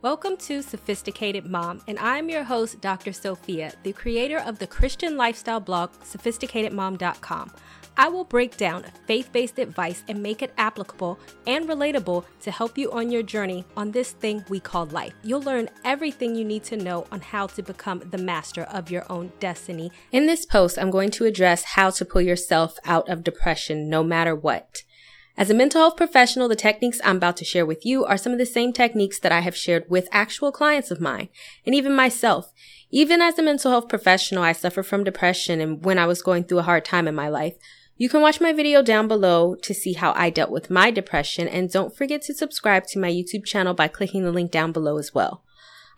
Welcome to Sophisticated Mom, and I'm your host, Dr. Sophia, the creator of the Christian lifestyle blog, sophisticatedmom.com. I will break down faith based advice and make it applicable and relatable to help you on your journey on this thing we call life. You'll learn everything you need to know on how to become the master of your own destiny. In this post, I'm going to address how to pull yourself out of depression no matter what. As a mental health professional, the techniques I'm about to share with you are some of the same techniques that I have shared with actual clients of mine and even myself. Even as a mental health professional, I suffer from depression and when I was going through a hard time in my life. You can watch my video down below to see how I dealt with my depression and don't forget to subscribe to my YouTube channel by clicking the link down below as well.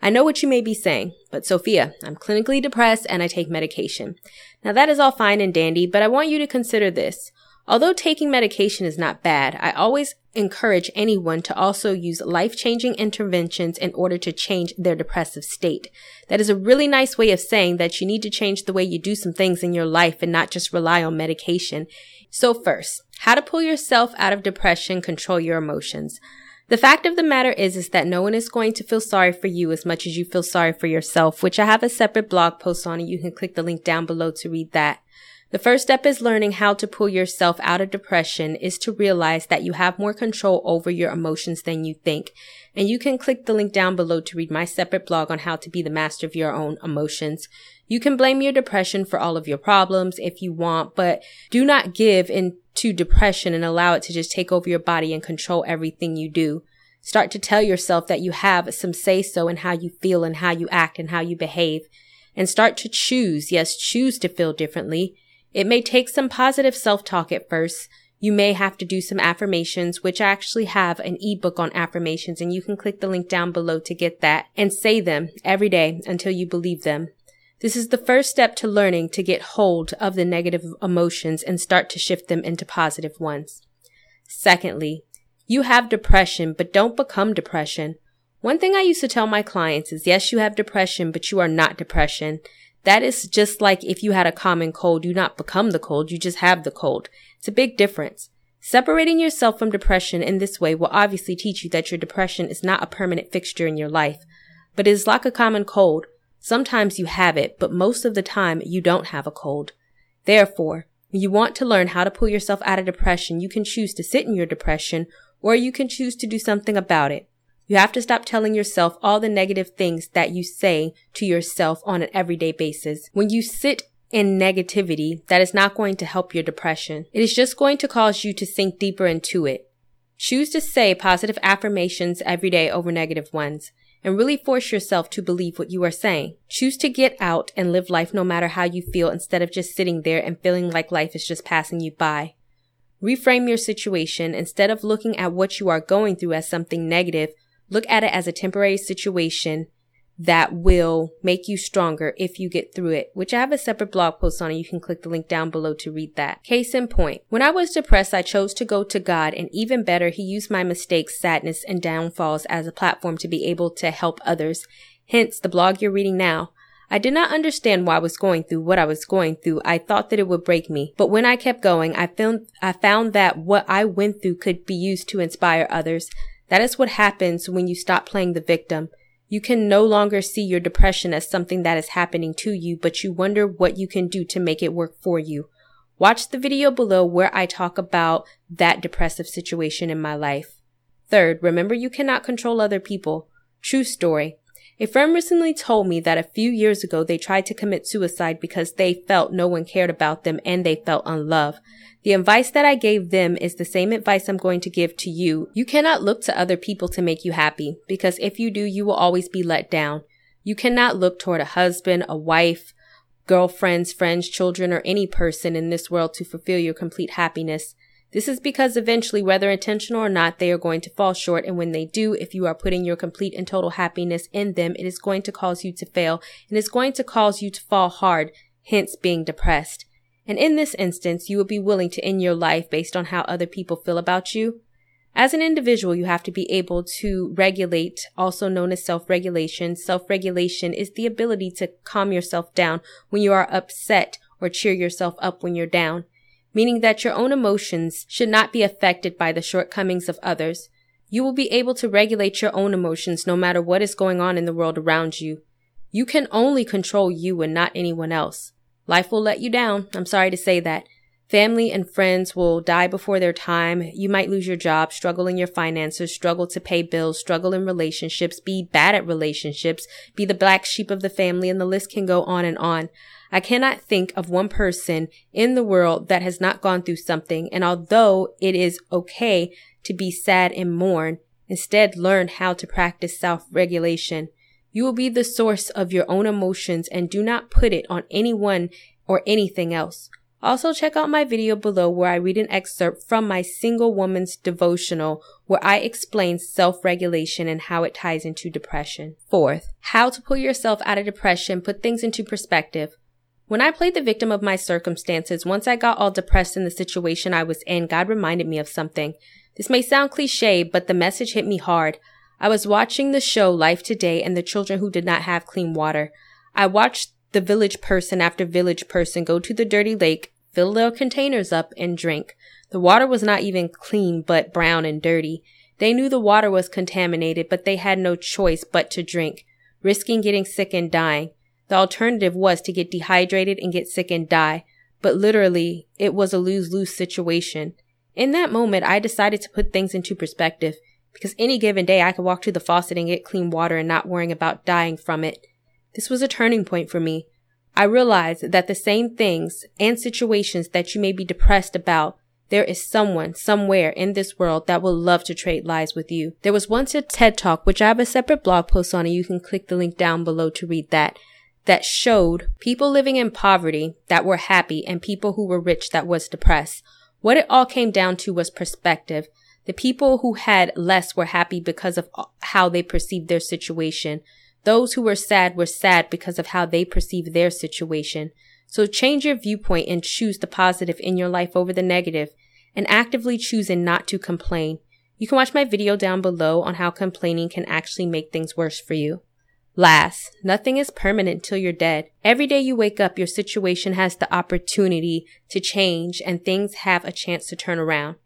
I know what you may be saying, but Sophia, I'm clinically depressed and I take medication. Now that is all fine and dandy, but I want you to consider this. Although taking medication is not bad, I always encourage anyone to also use life-changing interventions in order to change their depressive state. That is a really nice way of saying that you need to change the way you do some things in your life and not just rely on medication. So first, how to pull yourself out of depression, control your emotions. The fact of the matter is, is that no one is going to feel sorry for you as much as you feel sorry for yourself, which I have a separate blog post on and you can click the link down below to read that. The first step is learning how to pull yourself out of depression is to realize that you have more control over your emotions than you think. And you can click the link down below to read my separate blog on how to be the master of your own emotions. You can blame your depression for all of your problems if you want, but do not give into depression and allow it to just take over your body and control everything you do. Start to tell yourself that you have some say so in how you feel and how you act and how you behave. And start to choose, yes, choose to feel differently it may take some positive self-talk at first. You may have to do some affirmations, which I actually have an ebook on affirmations and you can click the link down below to get that and say them every day until you believe them. This is the first step to learning to get hold of the negative emotions and start to shift them into positive ones. Secondly, you have depression, but don't become depression. One thing I used to tell my clients is yes, you have depression, but you are not depression. That is just like if you had a common cold, you not become the cold, you just have the cold. It's a big difference. Separating yourself from depression in this way will obviously teach you that your depression is not a permanent fixture in your life, but it is like a common cold. Sometimes you have it, but most of the time you don't have a cold. Therefore, when you want to learn how to pull yourself out of depression, you can choose to sit in your depression or you can choose to do something about it. You have to stop telling yourself all the negative things that you say to yourself on an everyday basis. When you sit in negativity, that is not going to help your depression. It is just going to cause you to sink deeper into it. Choose to say positive affirmations every day over negative ones and really force yourself to believe what you are saying. Choose to get out and live life no matter how you feel instead of just sitting there and feeling like life is just passing you by. Reframe your situation instead of looking at what you are going through as something negative. Look at it as a temporary situation that will make you stronger if you get through it, which I have a separate blog post on and you can click the link down below to read that. Case in point, when I was depressed, I chose to go to God and even better, he used my mistakes, sadness, and downfalls as a platform to be able to help others. Hence the blog you're reading now. I did not understand why I was going through what I was going through. I thought that it would break me. But when I kept going, I found, I found that what I went through could be used to inspire others. That is what happens when you stop playing the victim. You can no longer see your depression as something that is happening to you, but you wonder what you can do to make it work for you. Watch the video below where I talk about that depressive situation in my life. Third, remember you cannot control other people. True story. A friend recently told me that a few years ago they tried to commit suicide because they felt no one cared about them and they felt unloved. The advice that I gave them is the same advice I'm going to give to you. You cannot look to other people to make you happy because if you do, you will always be let down. You cannot look toward a husband, a wife, girlfriends, friends, children, or any person in this world to fulfill your complete happiness. This is because eventually, whether intentional or not, they are going to fall short. And when they do, if you are putting your complete and total happiness in them, it is going to cause you to fail and it's going to cause you to fall hard, hence being depressed. And in this instance, you will be willing to end your life based on how other people feel about you. As an individual, you have to be able to regulate, also known as self-regulation. Self-regulation is the ability to calm yourself down when you are upset or cheer yourself up when you're down meaning that your own emotions should not be affected by the shortcomings of others. You will be able to regulate your own emotions no matter what is going on in the world around you. You can only control you and not anyone else. Life will let you down. I'm sorry to say that. Family and friends will die before their time. You might lose your job, struggle in your finances, struggle to pay bills, struggle in relationships, be bad at relationships, be the black sheep of the family, and the list can go on and on. I cannot think of one person in the world that has not gone through something. And although it is okay to be sad and mourn, instead learn how to practice self-regulation. You will be the source of your own emotions and do not put it on anyone or anything else. Also check out my video below where I read an excerpt from my single woman's devotional where I explain self-regulation and how it ties into depression. Fourth, how to pull yourself out of depression, put things into perspective. When I played the victim of my circumstances, once I got all depressed in the situation I was in, God reminded me of something. This may sound cliche, but the message hit me hard. I was watching the show Life Today and the children who did not have clean water. I watched the village person after village person go to the dirty lake, fill their containers up, and drink. The water was not even clean, but brown and dirty. They knew the water was contaminated, but they had no choice but to drink, risking getting sick and dying. The alternative was to get dehydrated and get sick and die, but literally, it was a lose-lose situation. In that moment, I decided to put things into perspective because any given day I could walk to the faucet and get clean water and not worrying about dying from it. This was a turning point for me. I realized that the same things and situations that you may be depressed about, there is someone somewhere in this world that will love to trade lies with you. There was once a TED talk, which I have a separate blog post on and you can click the link down below to read that, that showed people living in poverty that were happy and people who were rich that was depressed. What it all came down to was perspective. The people who had less were happy because of how they perceived their situation. Those who were sad were sad because of how they perceived their situation. So change your viewpoint and choose the positive in your life over the negative and actively choosing not to complain. You can watch my video down below on how complaining can actually make things worse for you. Last, nothing is permanent till you're dead. Every day you wake up, your situation has the opportunity to change and things have a chance to turn around.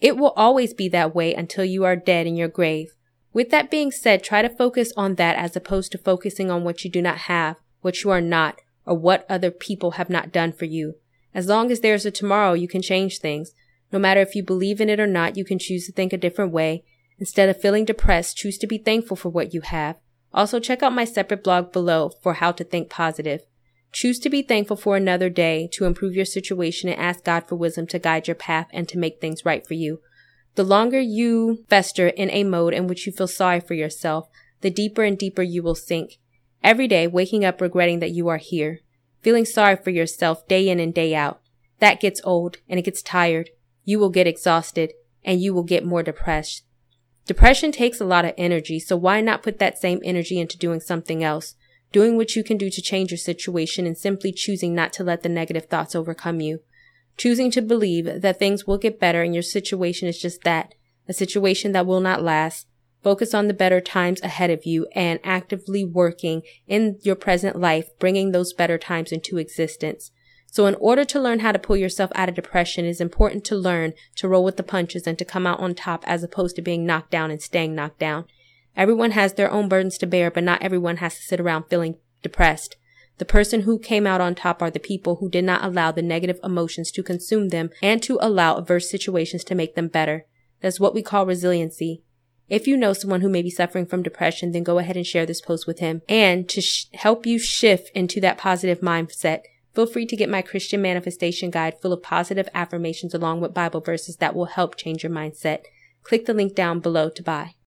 It will always be that way until you are dead in your grave. With that being said, try to focus on that as opposed to focusing on what you do not have, what you are not, or what other people have not done for you. As long as there's a tomorrow, you can change things. No matter if you believe in it or not, you can choose to think a different way. Instead of feeling depressed, choose to be thankful for what you have. Also, check out my separate blog below for how to think positive. Choose to be thankful for another day to improve your situation and ask God for wisdom to guide your path and to make things right for you. The longer you fester in a mode in which you feel sorry for yourself, the deeper and deeper you will sink. Every day, waking up regretting that you are here, feeling sorry for yourself day in and day out. That gets old and it gets tired. You will get exhausted and you will get more depressed. Depression takes a lot of energy, so why not put that same energy into doing something else? doing what you can do to change your situation and simply choosing not to let the negative thoughts overcome you. Choosing to believe that things will get better and your situation is just that, a situation that will not last. Focus on the better times ahead of you and actively working in your present life, bringing those better times into existence. So in order to learn how to pull yourself out of depression, it is important to learn to roll with the punches and to come out on top as opposed to being knocked down and staying knocked down. Everyone has their own burdens to bear, but not everyone has to sit around feeling depressed. The person who came out on top are the people who did not allow the negative emotions to consume them and to allow adverse situations to make them better. That's what we call resiliency. If you know someone who may be suffering from depression, then go ahead and share this post with him. And to sh- help you shift into that positive mindset, feel free to get my Christian manifestation guide full of positive affirmations along with Bible verses that will help change your mindset. Click the link down below to buy.